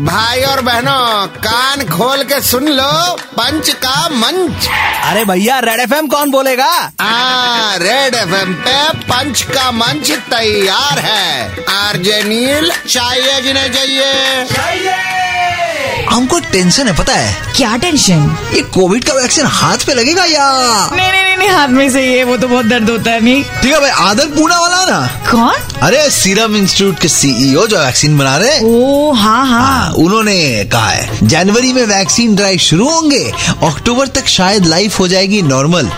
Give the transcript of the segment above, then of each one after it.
भाई और बहनों कान खोल के सुन लो पंच का मंच। अरे भैया रेड एफएम कौन बोलेगा? आ, रेड एफएम पे पंच का मंच तैयार है। आरजे नील चाहिए जिन्हें चाहिए। हमको टेंशन है पता है? क्या टेंशन? ये कोविड का वैक्सीन हाथ पे लगेगा या? नहीं नहीं नहीं हाथ में से ये वो तो बहुत दर्द होता है अभी ठीक है भाई आदर पूना वाला ना। कौन? अरे सीरम इंस्टीट्यूट के सीईओ जो वैक्सीन बना रहे ओ हाँ हाँ। हाँ, उन्होंने कहा है जनवरी में वैक्सीन ड्राइव शुरू होंगे अक्टूबर तक शायद लाइफ हो जाएगी नॉर्मल।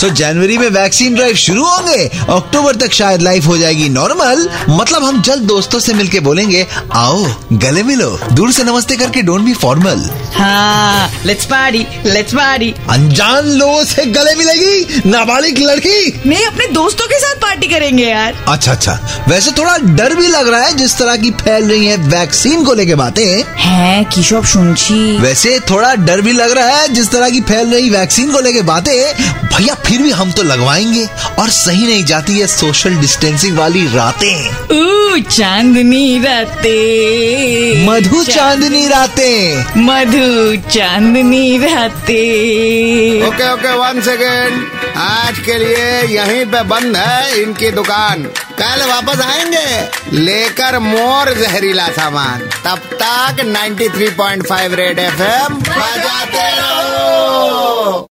सो जनवरी में वैक्सीन ड्राइव शुरू होंगे। अक्टूबर तक शायद लाइफ हो जाएगी नॉर्मल मतलब हम जल्द दोस्तों से मिलके बोलेंगे आओ गले मिलो। दूर से नमस्ते करके डोंट बी फॉर्मल हाँ लेट्स पार्टी लेट्स पार्टी अनजान लोगों से गले मिलेगी नाबालिग लड़की। नहीं अपने दोस्तों के साथ पार्टी करेंगे यार। अच्छा अच्छा। वैसे थोड़ा डर भी लग रहा है जिस तरह की फैल रही है वैक्सीन को लेके बातें। है किशोर सुनची वैसे थोड़ा डर भी लग रहा है जिस तरह की फैल रही वैक्सीन को लेके बातें। भैया फिर भी हम तो लगवाएँगे और सही नहीं जाती है सोशल डिस्टेंसिंग वाली रातें। चांदनी रातें। मधु चांदनी रातें। मधु चांदनी रातें। ओके ओके वन सेकेंड आज के लिए यहीं पे बंद है इनकी दुकान। कल वापस आएँगे। लेकर मोर जहरीला सामान। तब तक 93.5 रेड एफएम बजाते रहो।